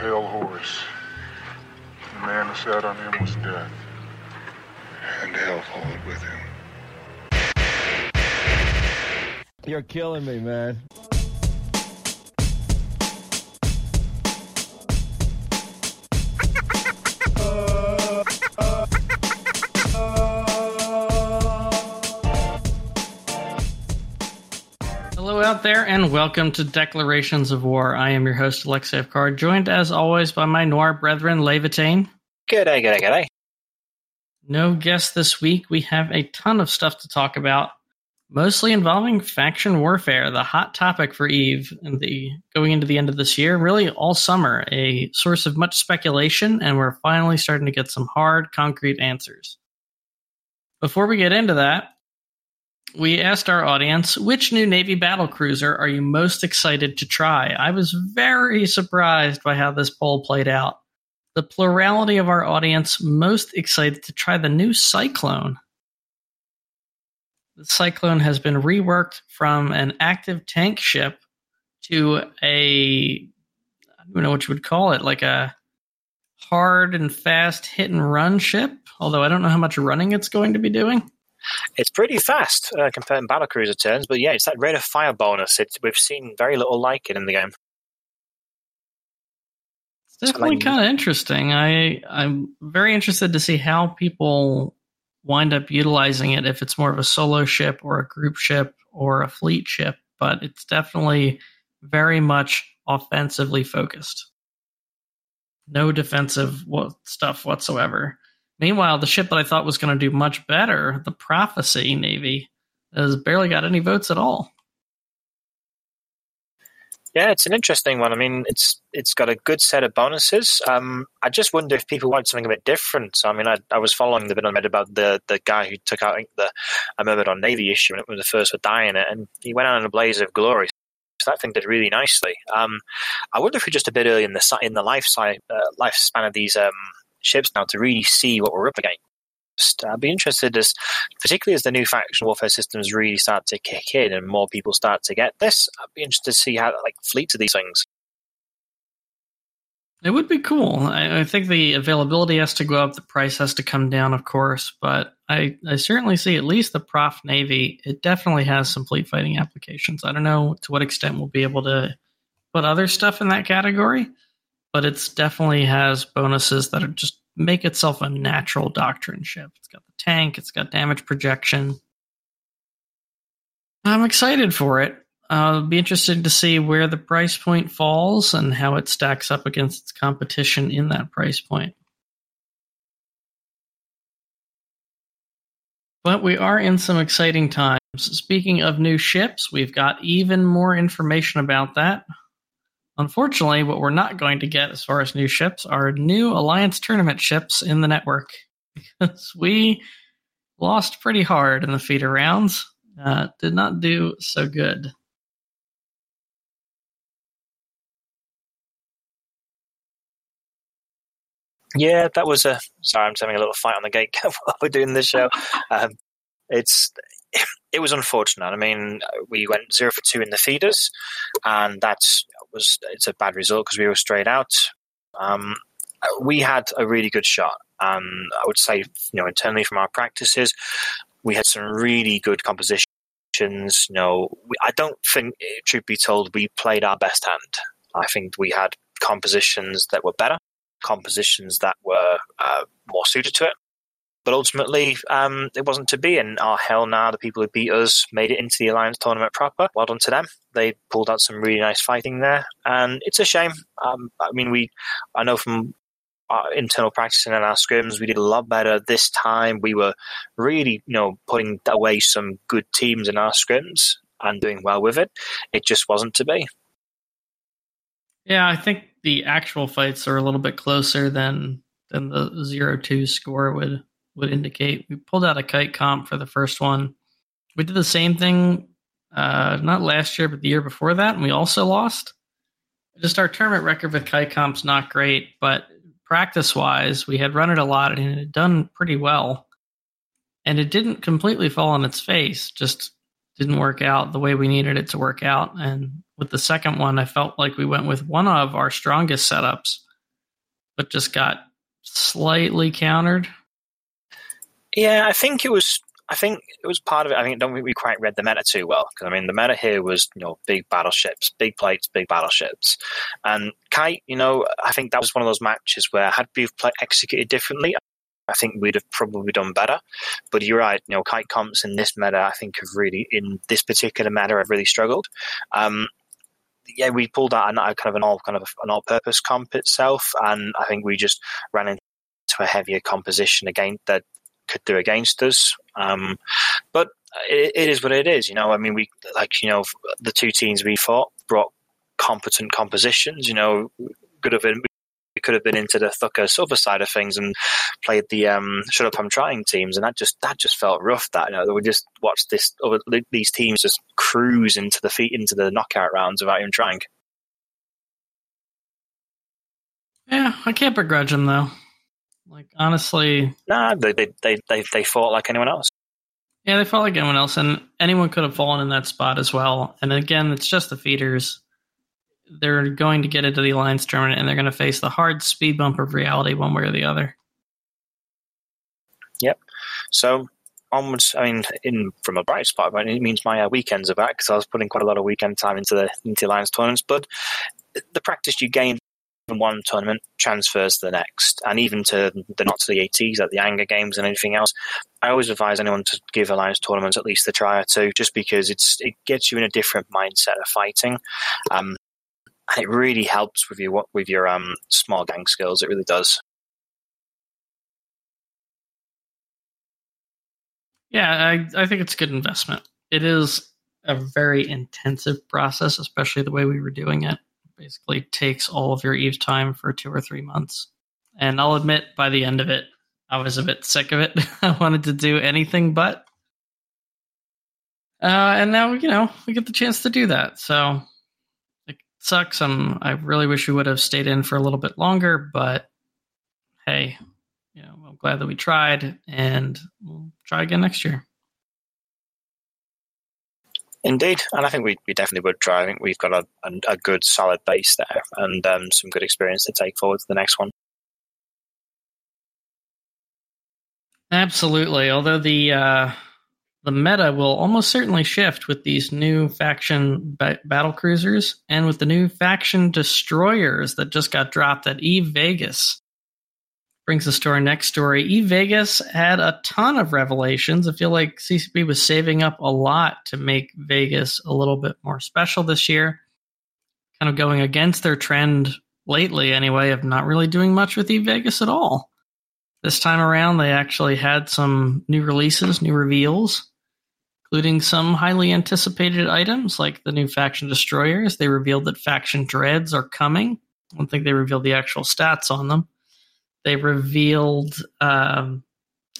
pale horse. The man who sat on him was death, and hell followed with him. You're killing me, man. Out there, and welcome to Declarations of War. I am your host, Alexei Card, joined as always by my noir brethren, Levitane. G'day, g'day, g'day. No guest this week. We have a ton of stuff to talk about, mostly involving faction warfare, the hot topic for Eve and the going into the end of this year, really all summer, a source of much speculation, and we're finally starting to get some hard, concrete answers. Before we get into that, we asked our audience, which new Navy battle cruiser are you most excited to try? I was very surprised by how this poll played out. The plurality of our audience most excited to try the new Cyclone. The Cyclone has been reworked from an active tank ship to a, I don't know what you would call it, like a hard and fast hit and run ship. Although I don't know how much running it's going to be doing. It's pretty fast uh, compared to battlecruiser turns, but yeah, it's that rate of fire bonus. It's, we've seen very little like it in the game. It's definitely like- kind of interesting. I I'm very interested to see how people wind up utilizing it. If it's more of a solo ship or a group ship or a fleet ship, but it's definitely very much offensively focused. No defensive stuff whatsoever. Meanwhile, the ship that I thought was going to do much better, the Prophecy Navy, has barely got any votes at all. Yeah, it's an interesting one. I mean, it's it's got a good set of bonuses. Um, I just wonder if people want something a bit different. So, I mean, I, I was following the bit on Reddit about the the guy who took out I the a Myrmidon Navy issue, and it was the first for in it, and he went out in a blaze of glory. So that thing did really nicely. Um, I wonder if we're just a bit early in the in the life uh, lifespan of these um, ships now to really see what we're up against. I'd be interested as, particularly as the new faction warfare systems really start to kick in and more people start to get this. I'd be interested to see how like fleets of these things. It would be cool. I, I think the availability has to go up, the price has to come down, of course, but I, I certainly see at least the Prof Navy. It definitely has some fleet fighting applications. I don't know to what extent we'll be able to put other stuff in that category, but it's definitely has bonuses that are just make itself a natural doctrine ship. It's got the tank, it's got damage projection. I'm excited for it. Uh, it'll be interesting to see where the price point falls and how it stacks up against its competition in that price point. But we are in some exciting times. Speaking of new ships, we've got even more information about that. Unfortunately, what we're not going to get as far as new ships are new Alliance tournament ships in the network because we lost pretty hard in the feeder rounds. Uh, did not do so good. Yeah, that was a. Sorry, I'm just having a little fight on the gate while we're doing this show. Um, it's it was unfortunate. I mean, we went zero for two in the feeders, and that's was it's a bad result because we were straight out. Um, we had a really good shot, and I would say, you know, internally from our practices, we had some really good compositions. You know, we, I don't think, truth be told, we played our best hand. I think we had compositions that were better, compositions that were uh, more suited to it. But ultimately, um, it wasn't to be. And our hell now, the people who beat us made it into the Alliance tournament proper. Well done to them. They pulled out some really nice fighting there. And it's a shame. Um, I mean, we, I know from our internal practicing and our scrims, we did a lot better this time. We were really, you know, putting away some good teams in our scrims and doing well with it. It just wasn't to be. Yeah, I think the actual fights are a little bit closer than than the zero two score would would indicate. We pulled out a kite comp for the first one. We did the same thing, uh, not last year, but the year before that, and we also lost. Just our tournament record with kite comp's not great, but practice wise, we had run it a lot and it had done pretty well. And it didn't completely fall on its face, just didn't work out the way we needed it to work out. And with the second one, I felt like we went with one of our strongest setups but just got slightly countered. Yeah, I think it was. I think it was part of it. I think don't think we quite read the meta too well because I mean the meta here was you know big battleships, big plates, big battleships, and kite. You know, I think that was one of those matches where had we play, executed differently, I think we'd have probably done better. But you're right. You know, kite comps in this meta, I think have really in this particular meta have really struggled. Um, yeah, we pulled out a kind of an all kind of an all-purpose comp itself, and I think we just ran into a heavier composition again that could do against us. Um, but it, it is what it is. You know, I mean, we like you know the two teams we fought brought competent compositions. You know, could have been we could have been into the Thucker silver side of things and played the um, shut up I'm trying teams, and that just that just felt rough. That you know we just watched this these teams just cruise into the feet into the knockout rounds without even trying. Yeah, I can't begrudge them though. Like honestly, nah, they they they they, they fought like anyone else. Yeah, they fought like anyone else, and anyone could have fallen in that spot as well. And again, it's just the feeders. They're going to get into the alliance tournament, and they're going to face the hard speed bump of reality, one way or the other. Yep. So onwards. I mean, in from a bright spot, but it means my uh, weekends are back because I was putting quite a lot of weekend time into the into the alliance tournaments. But the practice you gain one tournament transfers to the next, and even to the not to the ATs, like the anger games and anything else. I always advise anyone to give alliance tournaments at least a try or two, just because it's it gets you in a different mindset of fighting. Um, and it really helps with your with your um, small gang skills. It really does. Yeah, I, I think it's a good investment. It is a very intensive process, especially the way we were doing it basically takes all of your Eve time for two or three months. And I'll admit, by the end of it, I was a bit sick of it. I wanted to do anything but. Uh, and now, you know, we get the chance to do that. So it sucks. I'm, I really wish we would have stayed in for a little bit longer, but hey, you know, I'm glad that we tried and we'll try again next year. Indeed, and I think we, we definitely would try. I think we've got a, a, a good solid base there and um, some good experience to take forward to the next one. Absolutely. Although the uh, the meta will almost certainly shift with these new faction ba- battle cruisers and with the new faction destroyers that just got dropped at Eve Vegas brings us to our next story. E Vegas had a ton of revelations. I feel like CCP was saving up a lot to make Vegas a little bit more special this year. Kind of going against their trend lately, anyway, of not really doing much with E Vegas at all. This time around, they actually had some new releases, new reveals, including some highly anticipated items like the new faction destroyers. They revealed that faction dreads are coming. I don't think they revealed the actual stats on them they revealed um,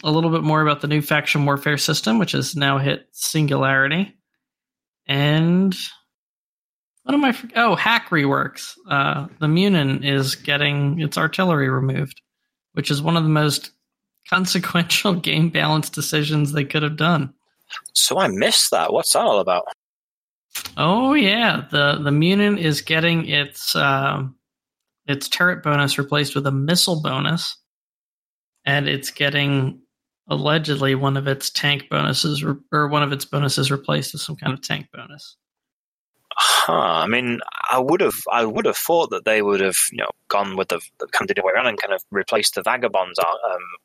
a little bit more about the new faction warfare system, which has now hit singularity. And what am I? Oh, HAC reworks. Uh, the Munin is getting its artillery removed, which is one of the most consequential game balance decisions they could have done. So I missed that. What's that all about? Oh yeah, the the Munin is getting its uh, its turret bonus replaced with a missile bonus, and it's getting allegedly one of its tank bonuses re- or one of its bonuses replaced with some kind of tank bonus. Huh. I mean, I would have, I would have thought that they would have, you know, gone with the, the kind of way around and kind of replaced the vagabonds um,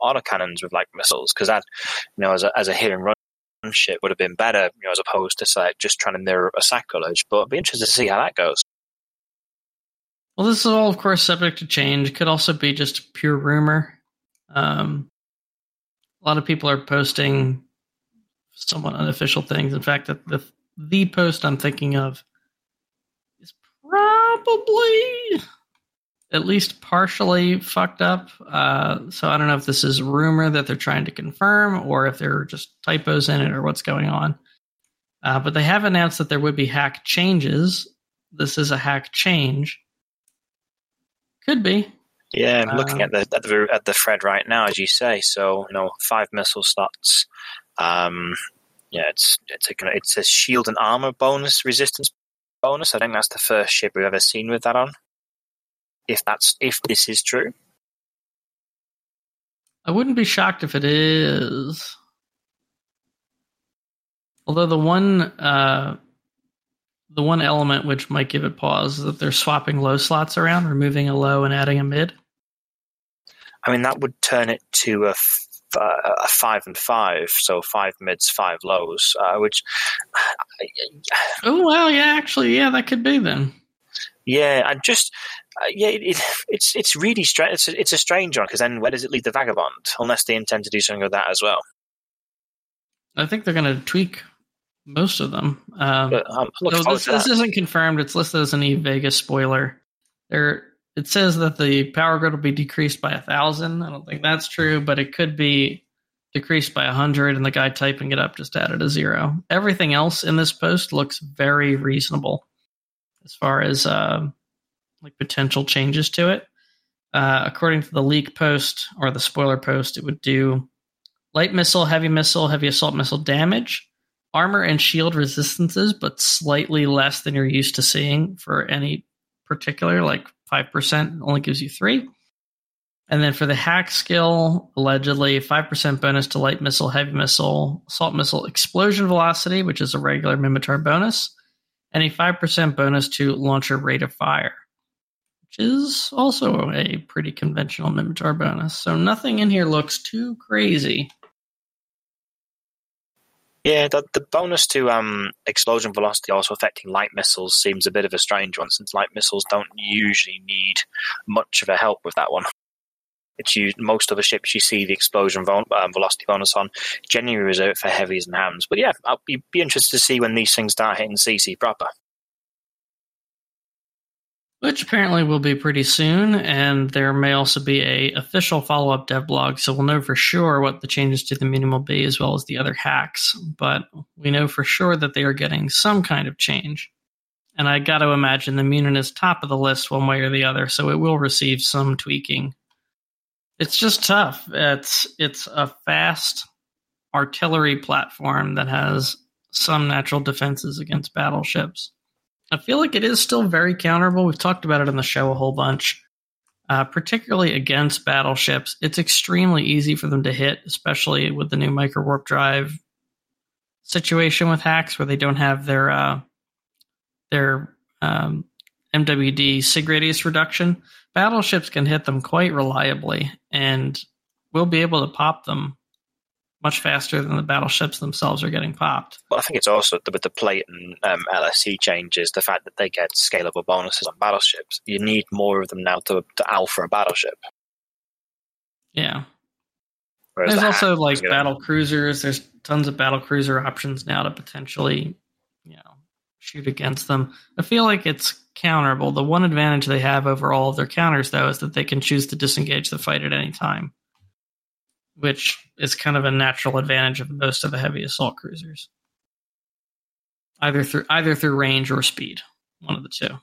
autocannons with like missiles because that, you know, as a as a hit and run ship would have been better, you know, as opposed to say just trying to mirror a sacrilege. But I'd be interested to see how that goes. Well, this is all, of course, subject to change. Could also be just pure rumor. Um, a lot of people are posting somewhat unofficial things. In fact, the, the, the post I'm thinking of is probably at least partially fucked up. Uh, so I don't know if this is rumor that they're trying to confirm or if there are just typos in it or what's going on. Uh, but they have announced that there would be HAC changes. This is a HAC change. Could be. Yeah, I'm looking at um, the at the at the thread right now, as you say. So you know, five missile slots. Um, yeah, it's it's a it's a shield and armor bonus resistance bonus. I think that's the first ship we've ever seen with that on. If that's if this is true, I wouldn't be shocked if it is. Although the one uh, the one element which might give it pause is that they're swapping low slots around, removing a low and adding a mid. I mean, that would turn it to a, f- uh, a five and five, so five mids, five lows, uh, which. Oh well, yeah, actually, yeah, that could be then. Yeah, and just uh, yeah, it, it's it's really strange. It's it's a strange one because then where does it leave the vagabond? Unless they intend to do something with that as well. I think they're going to tweak most of them. Um, But um, so this, this isn't confirmed. It's listed as an Eve Vegas spoiler. There, it says that the power grid will be decreased by a thousand. I don't think that's true, but it could be decreased by a hundred. And the guy typing it up just added a zero. Everything else in this post looks very reasonable as far as uh, like potential changes to it. Uh, according to the leak post or the spoiler post, it would do light missile, heavy missile, heavy assault missile damage, armor and shield resistances, but slightly less than you're used to seeing for any particular, like 5% only gives you three. And then for the HAC skill, allegedly 5% bonus to light missile, heavy missile, assault missile explosion velocity, which is a regular Minmatar bonus, and a 5% bonus to launcher rate of fire, which is also a pretty conventional Minmatar bonus. So nothing in here looks too crazy. Yeah, the, the bonus to um, explosion velocity also affecting light missiles seems a bit of a strange one, since light missiles don't usually need much of a help with that one. It's used, most of the ships you see the explosion vol- um, velocity bonus on generally reserved for heavies and hams. But yeah, I'll be, be interested to see when these things start hitting SiSi proper. Which apparently will be pretty soon and there may also be a official follow-up dev blog so we'll know for sure what the changes to the Munin will be as well as the other HACs but we know for sure that they are getting some kind of change. And i got to imagine the Munin is top of the list one way or the other so it will receive some tweaking. It's just tough. It's it's a fast artillery platform that has some natural defenses against battleships I feel like it is still very counterable. We've talked about it on the show a whole bunch, uh, particularly against battleships. It's extremely easy for them to hit, especially with the new micro warp drive situation with HACs, where they don't have their uh, their um, MWD sig radius reduction. Battleships can hit them quite reliably, and we'll be able to pop them much faster than the battleships themselves are getting popped. But I think it's also with the plate and um, LSE changes, the fact that they get scalable bonuses on battleships. You need more of them now to, to alpha a battleship. Yeah. Whereas There's the also like battle cruisers. There's tons of battle cruiser options now to potentially, you know, shoot against them. I feel like it's counterable. The one advantage they have over all of their counters, though, is that they can choose to disengage the fight at any time, which is kind of a natural advantage of most of the heavy assault cruisers, either through either through range or speed, one of the two.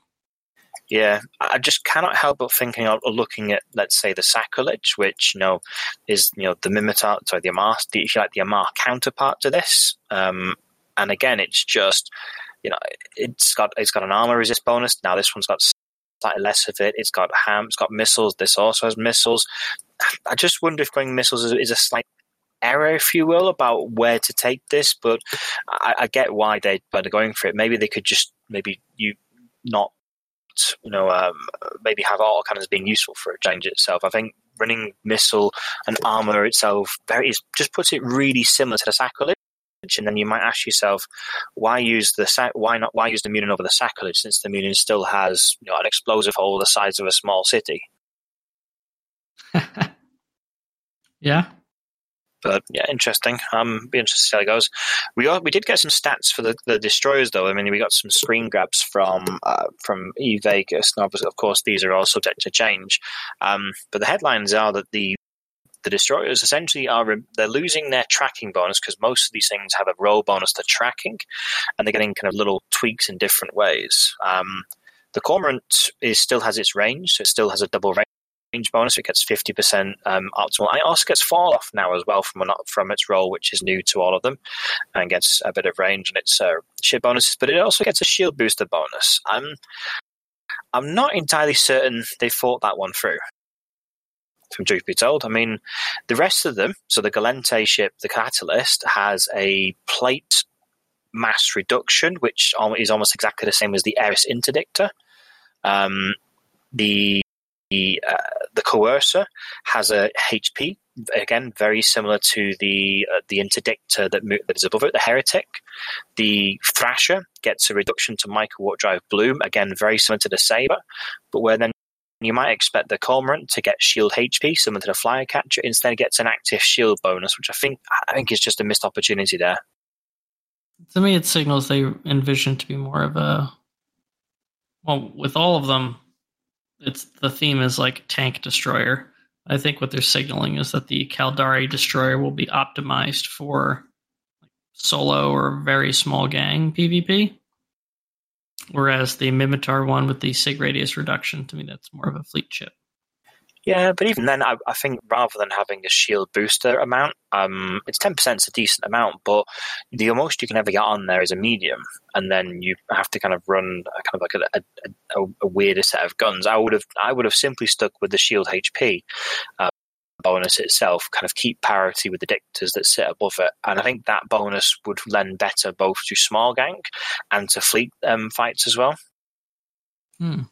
Yeah, I just cannot help but thinking of looking at, let's say, the sacrilege, which you know is you know the Minmatar, sorry, the Amarr, the, if you like the Amarr counterpart to this. Um, and again, it's just you know it's got it's got an armor resist bonus. Now this one's got slightly less of it. It's got ham, it's got missiles. This also has missiles. I just wonder if going missiles is, is a slight error, if you will, about where to take this. But I, I get why they why they're going for it. Maybe they could just maybe you not you know, um, maybe have auto cannons being useful for a change itself. I think running missile and armor itself very is, just puts it really similar to the sacrilege. And then you might ask yourself, why use the sac- why not why use the Munin over the sacrilege since the Munin still has you know an explosive hole the size of a small city. yeah. But yeah, interesting. Um, be interested to see how it goes. We got, we did get some stats for the, the destroyers though. I mean, we got some screen grabs from uh, from E Vegas. Now, of course, these are all subject to change. Um, but the headlines are that the the destroyers essentially are they're losing their tracking bonus because most of these things have a roll bonus to tracking, and they're getting kind of little tweaks in different ways. Um, the Cormorant is still has its range, so it still has a double range range bonus. It gets 50% um, optimal. It also gets fall off now as well from from its role, which is new to all of them, and gets a bit of range and its uh, ship bonuses. But it also gets a shield booster bonus. I'm I'm not entirely certain they thought that one through. From truth be told. I mean, the rest of them, so the Gallente ship, the Catalyst, has a plate mass reduction, which is almost exactly the same as the Eris Interdictor. Um, the the, uh, the Coercer has a HP again very similar to the uh, the Interdictor that, that is above it, the Heretic. The Thrasher gets a reduction to Micro Warp Drive Bloom, again very similar to the Sabre, but where then you might expect the Cormorant to get shield HP, similar to the Flycatcher, Instead, gets an active shield bonus, which I think I think is just a missed opportunity there. To me, it signals they envision to be more of a well, with all of them, it's the theme is like tank destroyer. I think what they're signaling is that the Caldari destroyer will be optimized for solo or very small gang PvP. Whereas the Minmatar one with the sig radius reduction, to me, that's more of a fleet chip. Yeah, but even then, I, I, think rather than having a shield booster amount, um, it's ten percent is a decent amount, but the most you can ever get on there is a medium, and then you have to kind of run a, kind of like a, a, a, weirder set of guns. I would have I would have simply stuck with the shield HP. Uh, bonus itself kind of keep parity with the dictators that sit above it. And i think that bonus would lend better both to small gank and to fleet um, fights as well. Hmm.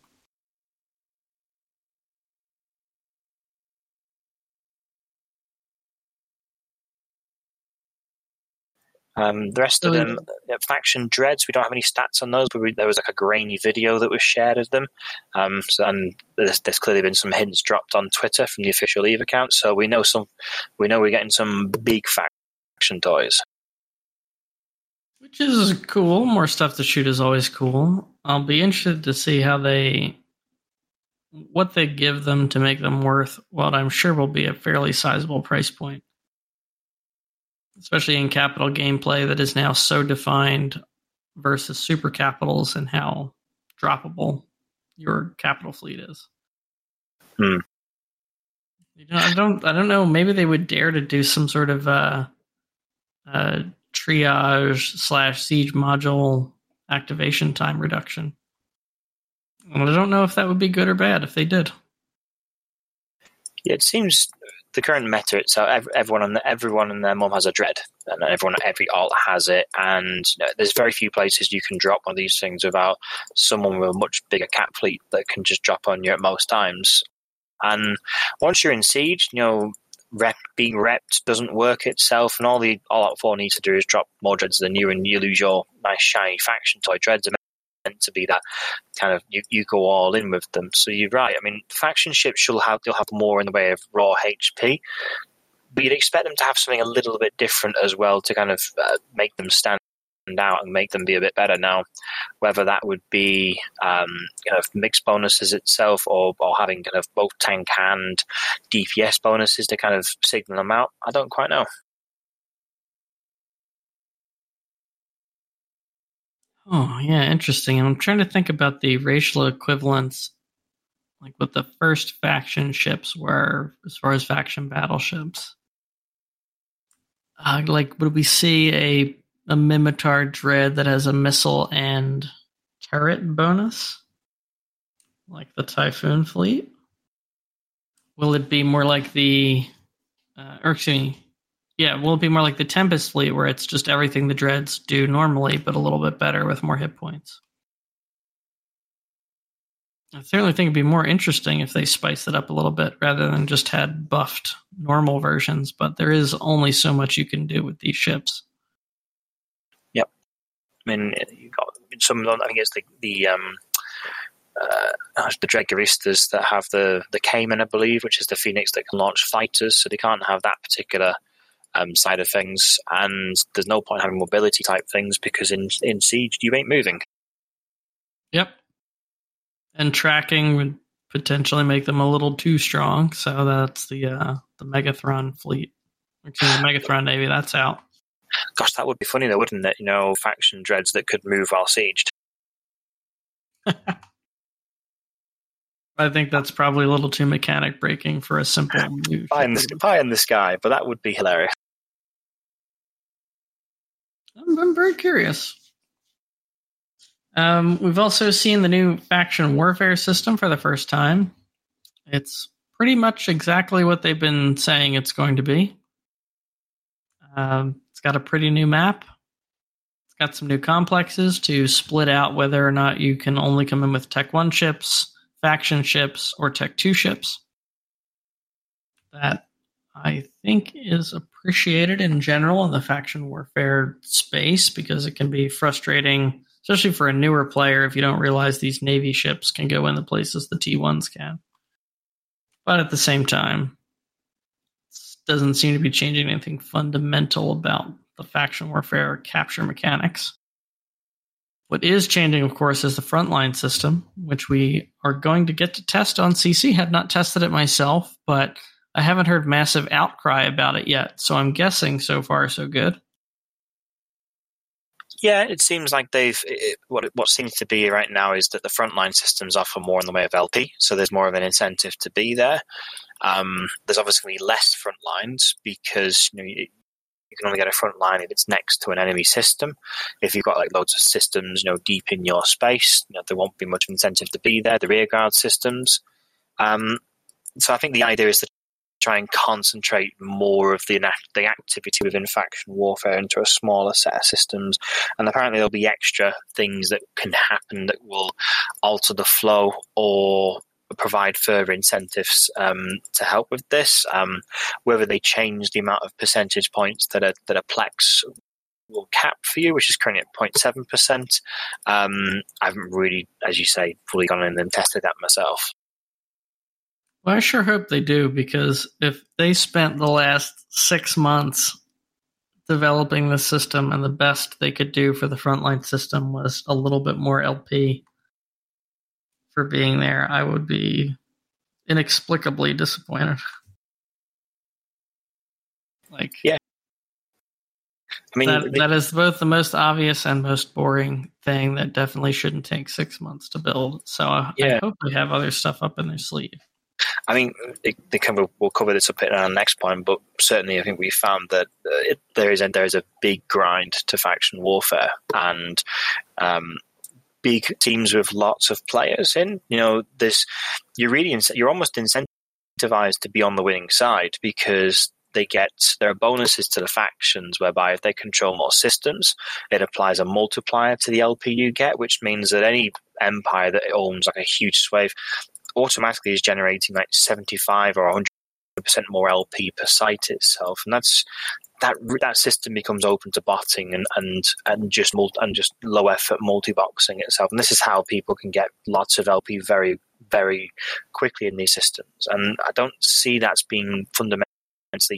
Um, the rest of them, faction dreads, we don't have any stats on those, but we, there was like a grainy video that was shared of them. Um, so, and there's, there's, clearly been some hints dropped on Twitter from the official Eve account, so we know some, we know we're getting some big faction toys. Which is cool. More stuff to shoot is always cool. I'll be interested to see how they, what they give them to make them worth what I'm sure will be a fairly sizable price point especially in capital gameplay that is now so defined versus super capitals and how droppable your capital fleet is. Hmm. You know, I don't. I don't know. Maybe they would dare to do some sort of uh, uh, triage slash siege module activation time reduction. And I don't know if that would be good or bad if they did. Yeah, it seems the current meta itself, everyone and everyone and their mom has a dread, and everyone every alt has it. And there's very few places you can drop one of these things without someone with a much bigger cat fleet that can just drop on you at most times. And once you're in siege, you know, rep, being repped doesn't work itself, and all the all out four needs to do is drop more dreads than you, and you lose your nice shiny faction toy dreads meant to be that kind of you, you go all in with them. So you're right. I mean, faction ships should have you'll have more in the way of raw HP, but you'd expect them to have something a little bit different as well to kind of uh, make them stand out and make them be a bit better. Now, whether that would be um, kind of mixed bonuses itself or, or having kind of both tank and DPS bonuses to kind of signal them out, I don't quite know. Oh, yeah, interesting. And I'm trying to think about the racial equivalents, like what the first faction ships were as far as faction battleships. Uh, like, would we see a a Minmatar Dread that has a missile and turret bonus, like the Typhoon fleet? Will it be more like the, uh, or excuse me, yeah, will it be more like the Tempest fleet where it's just everything the Dreads do normally, but a little bit better with more hit points? I certainly think it'd be more interesting if they spiced it up a little bit rather than just had buffed normal versions, but there is only so much you can do with these ships. Yep. I mean, you got some, I think it's the, the, um, uh, the Dread Guristas that have the, the Caiman, I believe, which is the Phoenix that can launch fighters, so they can't have that particular um, side of things, and there's no point having mobility type things because in in siege you ain't moving. Yep, and tracking would potentially make them a little too strong. So that's the uh, the Megathron fleet, the Megathron navy. That's out. Gosh, that would be funny though, wouldn't it? You know, faction dreads that could move while sieged. I think that's probably a little too mechanic breaking for a simple pie in, the, pie in the sky, but that would be hilarious. I'm, I'm very curious. Um, we've also seen the new faction warfare system for the first time. It's pretty much exactly what they've been saying it's going to be. Um, it's got a pretty new map. It's got some new complexes to split out whether or not you can only come in with Tech 1 ships, faction ships, or Tech 2 ships. That I think is appreciated in general in the faction warfare space because it can be frustrating, especially for a newer player, if you don't realize these Navy ships can go in the places the T1s can. But at the same time, doesn't seem to be changing anything fundamental about the faction warfare capture mechanics. What is changing, of course, is the frontline system, which we are going to get to test on SiSi. Had not tested it myself, but I haven't heard massive outcry about it yet, so I'm guessing so far so good. Yeah, it seems like they've it, what what seems to be right now is that the frontline systems offer more in the way of LP, so there's more of an incentive to be there. Um, there's obviously less front lines because you know you, you can only get a front line if it's next to an enemy system. If you've got like loads of systems, you know, deep in your space, you know, there won't be much incentive to be there. The rear guard systems. Um, so I think the idea is to try and concentrate more of the the activity within faction warfare into a smaller set of systems. And apparently there'll be extra things that can happen that will alter the flow or provide further incentives um, to help with this. Um, whether they change the amount of percentage points that a that a plex will cap for you, which is currently at 0.7 percent. Um, I haven't really, as you say, fully gone in and tested that myself. Well, I sure hope they do because if they spent the last six months developing the system and the best they could do for the frontline system was a little bit more LP, for being there, I would be inexplicably disappointed. Like, yeah. I mean, that, that is both the most obvious and most boring thing that definitely shouldn't take six months to build. So uh, I, yeah. I hope they have other stuff up in their sleeve. I mean, they, they we'll cover this a bit in our next point, but certainly I think we found that uh, it, there is a, there is a big grind to faction warfare, and um, big teams with lots of players in. You know, this you're really you're almost incentivized to be on the winning side because they get there are bonuses to the factions whereby if they control more systems, it applies a multiplier to the LP you get, which means that any empire that owns like a huge swathe automatically is generating like 75 or 100 percent more LP per site itself, and that's that that system becomes open to botting and and and just multi, and just low effort multi boxing itself. And this is how people can get lots of LP very very quickly in these systems. And I don't see that's being fundamentally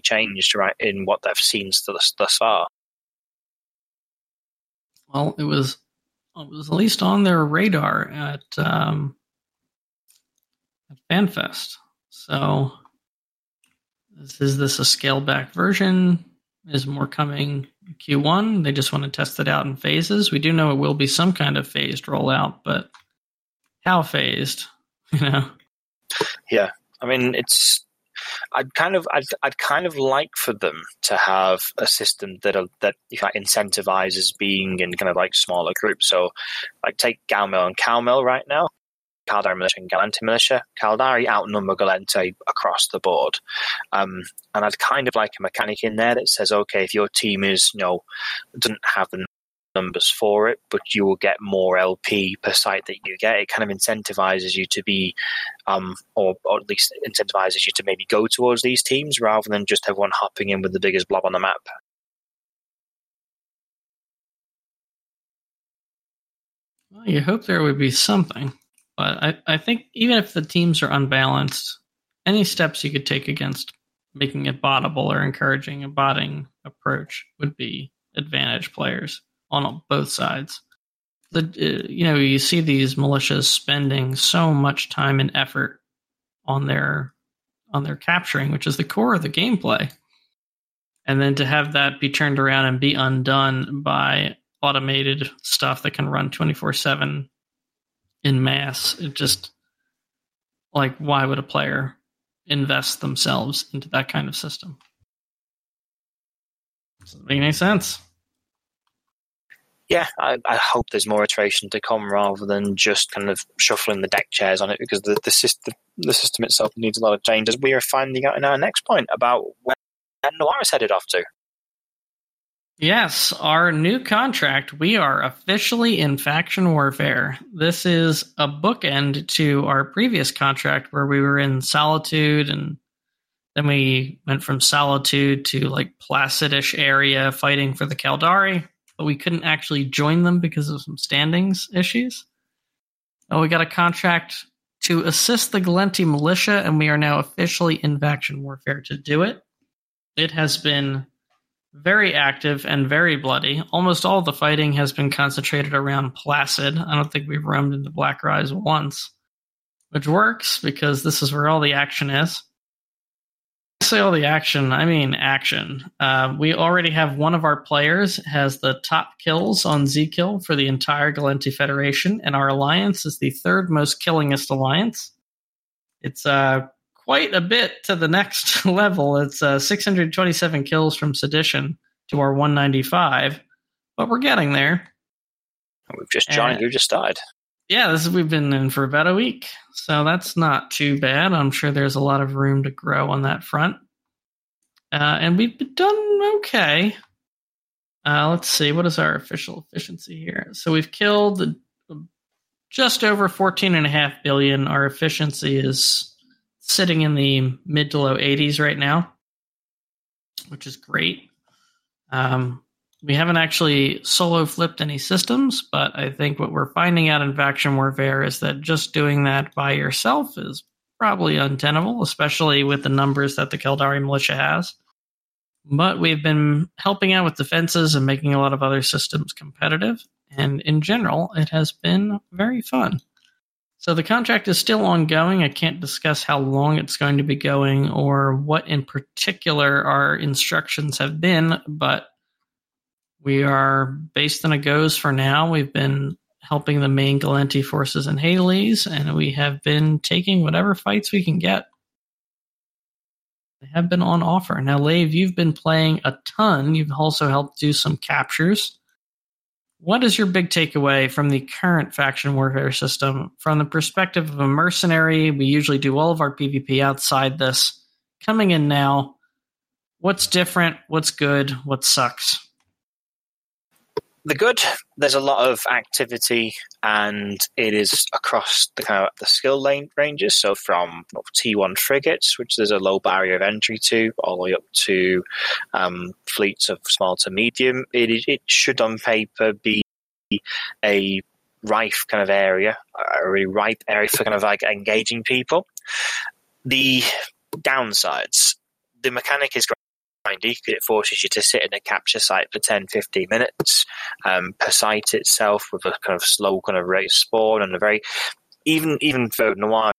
changed right in what they've seen thus, thus far. Well, it was it was at least on their radar at um, FanFest. So, is, is this a scaled back version? is more coming Q1. They just want to test it out in phases. We do know it will be some kind of phased rollout, but how phased? You know? Yeah, I mean, it's. I'd kind of, I'd, I'd kind of like for them to have a system that uh, that incentivizes being in kind of like smaller groups. So, like take Galmil and Calmil right now. Caldari militia and Gallente militia. Caldari outnumber Gallente across the board. Um, and I'd kind of like a mechanic in there that says, okay, if your team is, you know, doesn't have the numbers for it, but you will get more LP per site that you get. It kind of incentivizes you to be, um, or, or at least incentivizes you to maybe go towards these teams rather than just everyone hopping in with the biggest blob on the map. Well, you hope there would be something. But I, I think even if the teams are unbalanced, any steps you could take against making it bottable or encouraging a botting approach would be advantage players on both sides. The uh, you know you see these militias spending so much time and effort on their on their capturing, which is the core of the gameplay, and then to have that be turned around and be undone by automated stuff that can run twenty four seven in mass. It just like why would a player invest themselves into that kind of system? Doesn't make any sense. Yeah, I, I, hope there's more iteration to come rather than just kind of shuffling the deck chairs on it because the the system the system itself needs a lot of change, as we are finding out in our next point about where Noir is headed off to. Yes, our new contract. We are officially in faction warfare. This is a bookend to our previous contract where we were in Solitude and then we went from Solitude to like Placidish area fighting for the Caldari, but we couldn't actually join them because of some standings issues. Oh, we got a contract to assist the Gallente militia, and we are now officially in faction warfare to do it. It has been very active and very bloody. Almost all the fighting has been concentrated around Placid. I don't think we've roamed into Black Rise once, which works because this is where all the action is. I say all the action, I mean action. Uh, we already have one of our players has the top kills on Zkill for the entire Gallente Federation, and our alliance is the third most killingest alliance. It's uh, quite a bit to the next level. It's uh, 627 kills from Sedition to our 195, but we're getting there. We've just joined. You just died. Yeah, this is, we've been in for about a week, so that's not too bad. I'm sure there's a lot of room to grow on that front, uh, and we've done okay. Uh, let's see, what is our official efficiency here? So we've killed just over 14 and a half billion. Our efficiency is sitting in the mid to low 80s right now, which is great. Um, we haven't actually solo flipped any systems, but I think what we're finding out in faction warfare is that just doing that by yourself is probably untenable, especially with the numbers that the Caldari militia has. But we've been helping out with defenses and making a lot of other systems competitive, and in general, it has been very fun. So the contract is still ongoing. I can't discuss how long it's going to be going or what in particular our instructions have been, but we are based in a goes for now. We've been helping the main Gallente forces in Hades, and we have been taking whatever fights we can get. They have been on offer. Now, Laeve, you've been playing a ton. You've also helped do some captures. What is your big takeaway from the current faction warfare system? From the perspective of a mercenary, we usually do all of our PvP outside this. Coming in now, what's different? What's good? What sucks? The good, there's a lot of activity, and it is across the kind of the skill lane ranges. So from T1 frigates, which there's a low barrier of entry to, all the way up to um, fleets of small to medium. It, it should, on paper, be a rife kind of area, a really ripe area for kind of like engaging people. The downsides, the mechanic is grindy because it forces you to sit in a capture site for 10, 15 minutes um, per site itself with a kind of slow kind of rate of spawn and a very, even, even for Noir,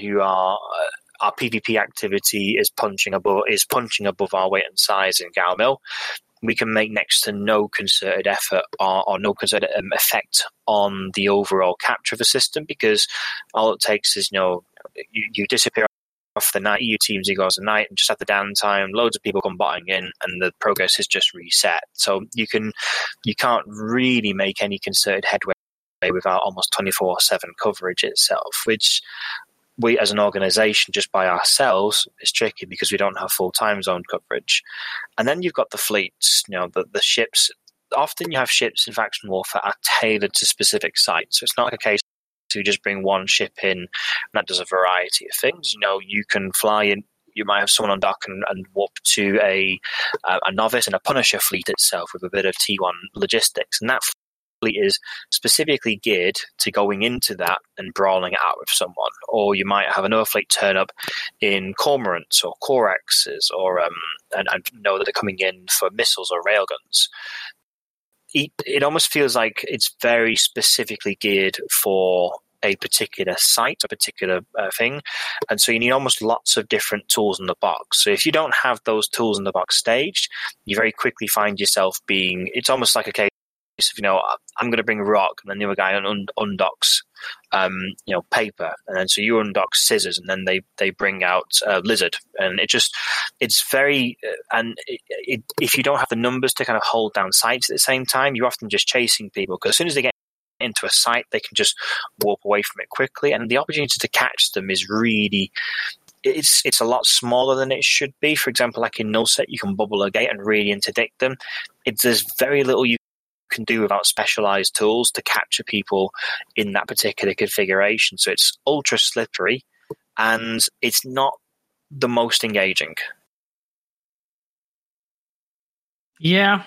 who are, uh, our PvP activity is punching above is punching above our weight and size in Galmil we can make next to no concerted effort or, or no concerted um, effect on the overall capture of the system because all it takes is you know you, you disappear off the night EU teams you goes a night and just at the downtime loads of people come botting in and the progress is just reset so you can you can't really make any concerted headway without almost 24 7 coverage itself which we as an organization just by ourselves is tricky because we don't have full time zone coverage. And then you've got the fleets, you know, the, the ships. Often you have ships in faction warfare are tailored to specific sites. So it's not like a case to just bring one ship in and that does a variety of things. You know, you can fly in you might have someone on dock and, and warp to a a novice and a Punisher fleet itself with a bit of T1 logistics, and that fleet is specifically geared to going into that and brawling it out with someone. Or you might have another fleet turn up in cormorants or coraxes, or um, and, and know that they're coming in for missiles or railguns. It, it almost feels like it's very specifically geared for a particular site, a particular uh, thing. And so you need almost lots of different tools in the box. So if you don't have those tools in the box staged, you very quickly find yourself being, it's almost like a case you know, I'm going to bring rock, and then the other guy un- undocks, um, you know, paper, and then so you undock scissors, and then they they bring out lizard, and it just it's very uh, and it, it, if you don't have the numbers to kind of hold down sites at the same time, you're often just chasing people because as soon as they get into a site, they can just warp away from it quickly, and the opportunity to catch them is really it's it's a lot smaller than it should be. For example, like in Nullsec, you can bubble a gate and really interdict them. It's there's very little you can do without specialized tools to capture people in that particular configuration. So it's ultra slippery, and it's not the most engaging. Yeah,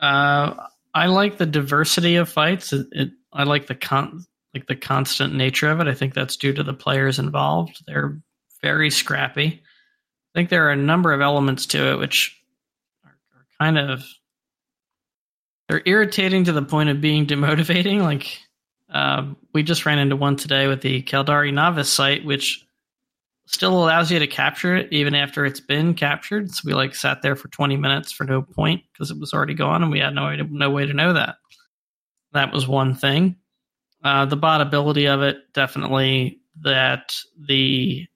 uh, I like the diversity of fights. It, it, I like the con like the constant nature of it. I think that's due to the players involved. They're very scrappy. I think there are a number of elements to it which are, are kind of they're irritating to the point of being demotivating. Like uh, we just ran into one today with the Caldari Novice site, which still allows you to capture it even after it's been captured. So we like sat there for 20 minutes for no point because it was already gone, and we had no idea no way to know that. That was one thing. Uh, the bot ability of it definitely that the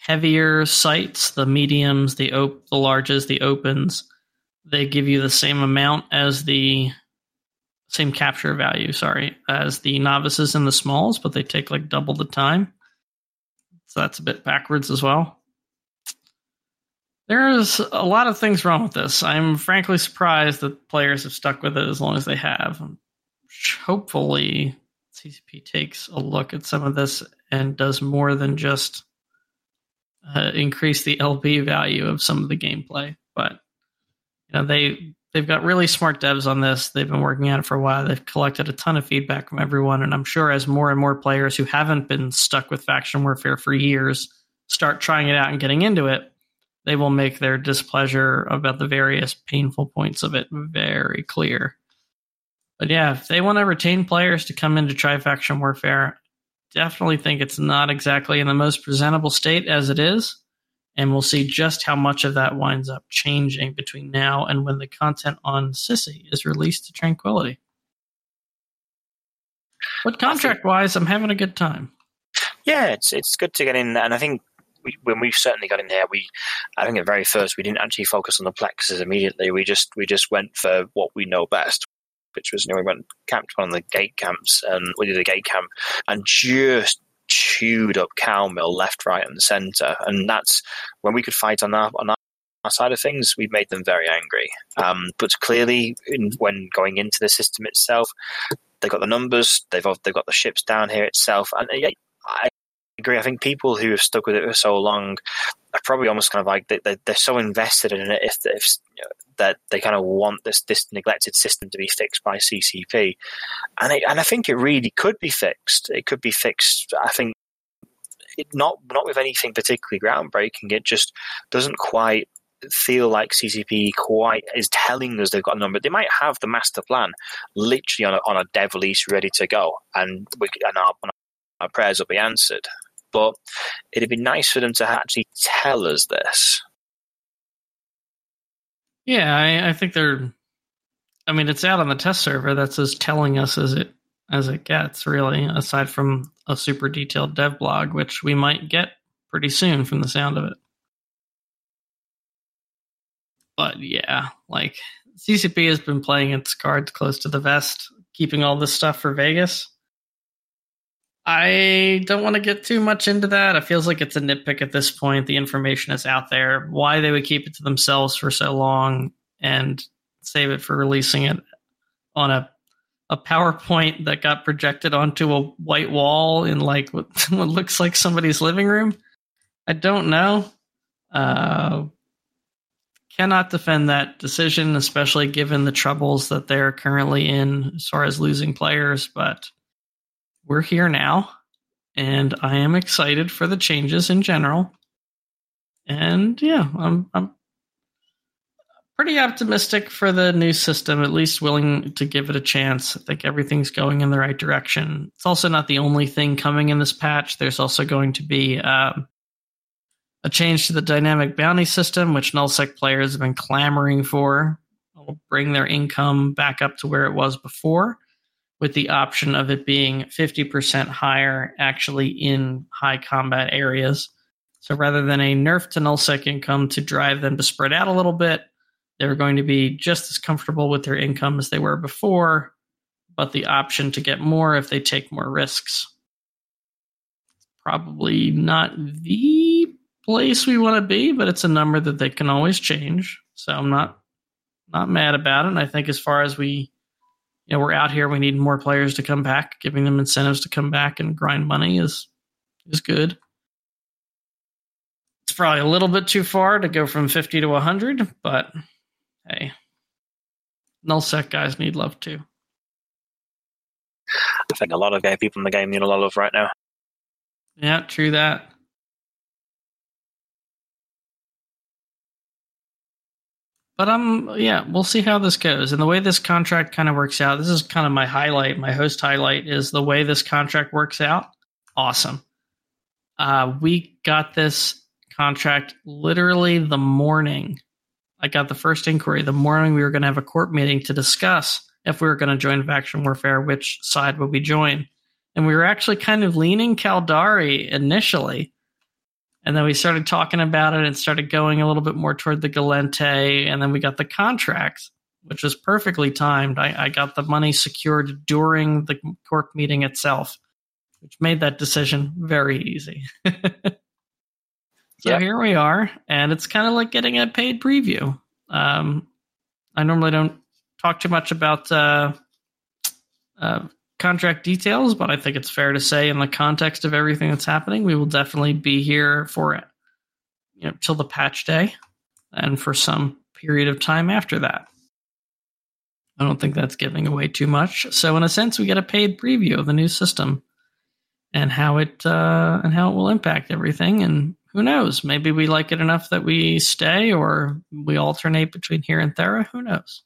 heavier sites, the mediums, the op- the larges, the opens, they give you the same amount as the same capture value, sorry, as the novices and the smalls, but they take like double the time. So that's a bit backwards as well. There's a lot of things wrong with this. I'm frankly surprised that players have stuck with it as long as they have. Hopefully, CCP takes a look at some of this and does more than just uh, increase the LP value of some of the gameplay. But you know they they've got really smart devs on this. They've been working on it for a while. They've collected a ton of feedback from everyone, and I'm sure as more and more players who haven't been stuck with faction warfare for years start trying it out and getting into it, they will make their displeasure about the various painful points of it very clear. But yeah, if they want to retain players to come in to try faction warfare, definitely think it's not exactly in the most presentable state as it is. And we'll see just how much of that winds up changing between now and when the content on SiSi is released to Tranquility. But contract wise, I'm having a good time. Yeah, it's it's good to get in, and I think we, when we certainly got in there, we I think at very first we didn't actually focus on the plexes immediately. We just we just went for what we know best, which was you know we went camped one of the gate camps and we did a gate camp and just chewed up Calmil left, right, and centre. And that's when we could fight on our on our, side of things. We made them very angry. Um, but clearly, in, when going into the system itself, they've got the numbers. They've they've got the ships down here itself, and yeah, I agree. I think people who have stuck with it for so long probably almost kind of like they, they, are so invested in it if, if that they kind of want this this neglected system to be fixed by CCP, and it, and I think it really could be fixed. It could be fixed. I think it, not not with anything particularly groundbreaking. It just doesn't quite feel like CCP quite is telling us they've got a number. They might have the master plan literally on a, on a dev release ready to go, and we and our, our prayers will be answered. But it'd be nice for them to actually tell us this. Yeah, I, I think they're. I mean, it's out on the test server. That's as telling us as it as it gets, really. Aside from a super detailed dev blog, which we might get pretty soon from the sound of it. But yeah, like CCP has been playing its cards close to the vest, keeping all this stuff for Vegas. I don't want to get too much into that. It feels like it's a nitpick at this point. The information is out there. Why they would keep it to themselves for so long and save it for releasing it on a a PowerPoint that got projected onto a white wall in like what, what looks like somebody's living room. I don't know. Uh, cannot defend that decision, especially given the troubles that they're currently in as far as losing players. But we're here now, and I am excited for the changes in general. And yeah, I'm I'm pretty optimistic for the new system, at least willing to give it a chance. I think everything's going in the right direction. It's also not the only thing coming in this patch. There's also going to be um, a change to the dynamic bounty system, which nullsec players have been clamoring for. Will bring their income back up to where it was before with the option of it being 50% higher actually in high combat areas. So rather than a nerf to null nullsec income to drive them to spread out a little bit, they're going to be just as comfortable with their income as they were before, but the option to get more if they take more risks. Probably not the place we want to be, but it's a number that they can always change. So I'm not not mad about it. And I think as far as we you know, we're out here, we need more players to come back, giving them incentives to come back and grind money is is good. It's probably a little bit too far to go from 50 to 100, but hey, nullsec guys need love too. I think a lot of gay people in the game need a lot of love right now. Yeah, true that. But um, yeah, we'll see how this goes. And the way this contract kind of works out, this is kind of my highlight. My host highlight is the way this contract works out. Awesome. Uh, we got this contract literally the morning. I got the first inquiry the morning we were going to have a court meeting to discuss if we were going to join faction warfare, which side would we join. And we were actually kind of leaning Caldari initially and then we started talking about it and started going a little bit more toward the Gallente. And then we got the contract, which was perfectly timed. I, I got the money secured during the court meeting itself, which made that decision very easy. so yep. here we are. And it's kind of like getting a paid preview. Um, I normally don't talk too much about uh, uh, contract details, but I think it's fair to say, in the context of everything that's happening, we will definitely be here for it, you know, till the patch day, and for some period of time after that. I don't think that's giving away too much. So, in a sense, we get a paid preview of the new system and how it uh, and how it will impact everything. And who knows? Maybe we like it enough that we stay, or we alternate between here and Thera. Who knows?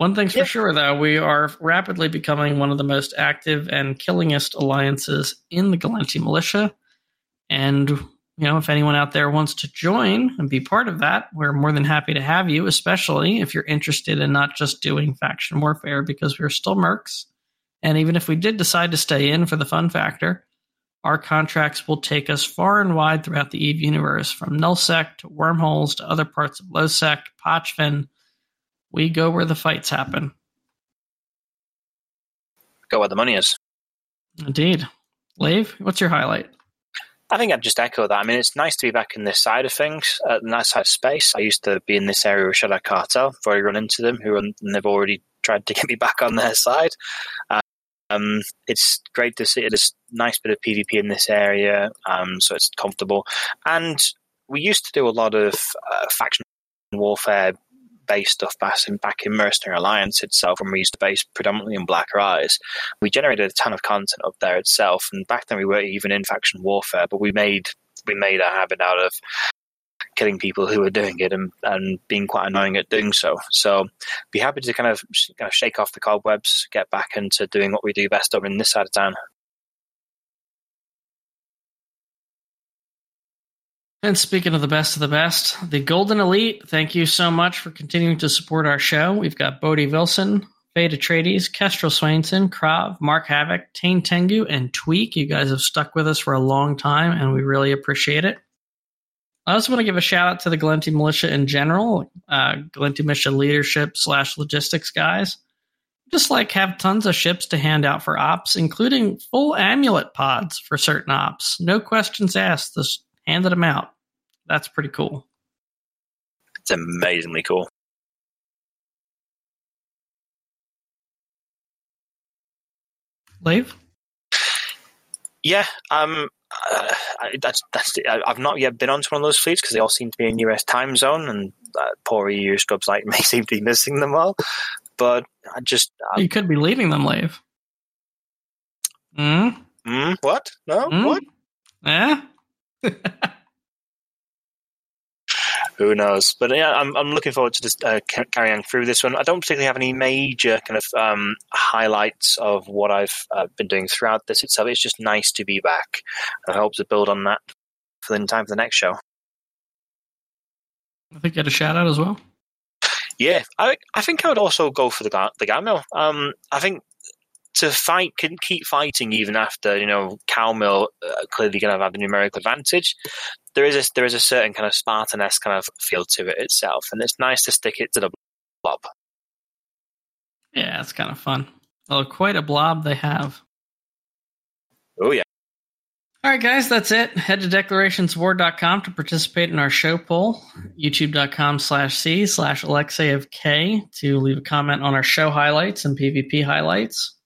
One thing's for sure, though, we are rapidly becoming one of the most active and killingest alliances in the Gallente militia. And, you know, if anyone out there wants to join and be part of that, we're more than happy to have you, especially if you're interested in not just doing faction warfare, because we're still mercs. And even if we did decide to stay in for the fun factor, our contracts will take us far and wide throughout the EVE universe, from nullsec to wormholes to other parts of lowsec, Pochven, we go where the fights happen. Go where the money is. Indeed. Laeve, what's your highlight? I think I'd just echo that. I mean, it's nice to be back in this side of things, uh, that side of space. I used to be in this area with Shadow Cartel before I run into them, who and they've already tried to get me back on their side. Um, it's great to see. There's a nice bit of PvP in this area, um, so it's comfortable. And we used to do a lot of uh, faction warfare base stuff back in, back in Mercenary Alliance itself when we used to base predominantly in Black Rise. We generated a ton of content up there itself, and back then we weren't even in faction warfare, but we made we made a habit out of killing people who were doing it and, and being quite annoying at doing so. So be happy to kind of, kind of shake off the cobwebs, get back into doing what we do best over in this side of town. And speaking of the best of the best, the Golden Elite, thank you so much for continuing to support our show. We've got Bodie Wilson, Fade Atreides, Kestrel Swainson, Krav, Mark Havoc, Tane Tengu, and Tweak. You guys have stuck with us for a long time, and we really appreciate it. I also want to give a shout out to the Gallente Militia in general, uh, Gallente Militia leadership slash logistics guys. Just like have tons of ships to hand out for ops, including full amulet pods for certain ops. No questions asked. Just handed them out. That's pretty cool. It's amazingly cool. Laeve? Yeah, um, uh, that's that's. I, have not yet been onto one of those fleets because they all seem to be in US time zone, and uh, poor EU scrubs like me seem to be missing them all. But I just um, you could be leaving them, Laeve. Hmm. Hmm. What? No. Mm? What? Yeah. Who knows? But yeah, I'm, I'm looking forward to just uh, carrying through this one. I don't particularly have any major kind of um, highlights of what I've uh, been doing throughout this itself. It's just nice to be back. I hope to build on that for the time for the next show. I think you had a shout out as well. Yeah, I I think I would also go for the the Galmil. Um, I think to fight, can keep fighting even after you know Calmil uh, clearly going to have a numerical advantage. There is a there is a certain kind of Spartan-esque kind of feel to it itself, and it's nice to stick it to the blob. Yeah, it's kind of fun. Well, quite a blob they have. Oh yeah. All right, guys, that's it. Head to declarationswar.com to participate in our show poll. YouTube.com slash C slash Alexei of K to leave a comment on our show highlights and PvP highlights.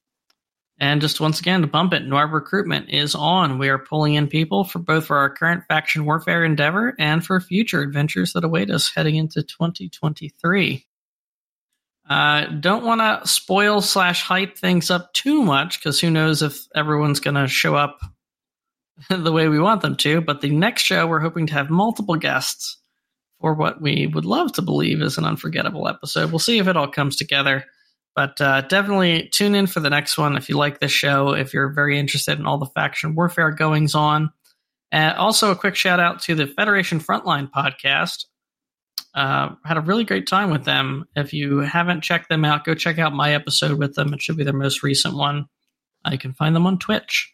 And just once again to bump it, Noir recruitment is on. We are pulling in people for both for our current faction warfare endeavor and for future adventures that await us heading into 2023. Uh, don't want to spoil slash hype things up too much because who knows if everyone's going to show up the way we want them to. But the next show, we're hoping to have multiple guests for what we would love to believe is an unforgettable episode. We'll see if it all comes together. But uh, definitely tune in for the next one if you like this show, if you're very interested in all the faction warfare goings on. Uh, also, a quick shout out to the Federation Frontline podcast. Uh, had a really great time with them. If you haven't checked them out, go check out my episode with them. It should be their most recent one. Uh, you can find them on Twitch.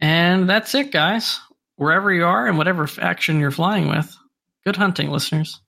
And that's it, guys. Wherever you are and whatever faction you're flying with, good hunting, listeners.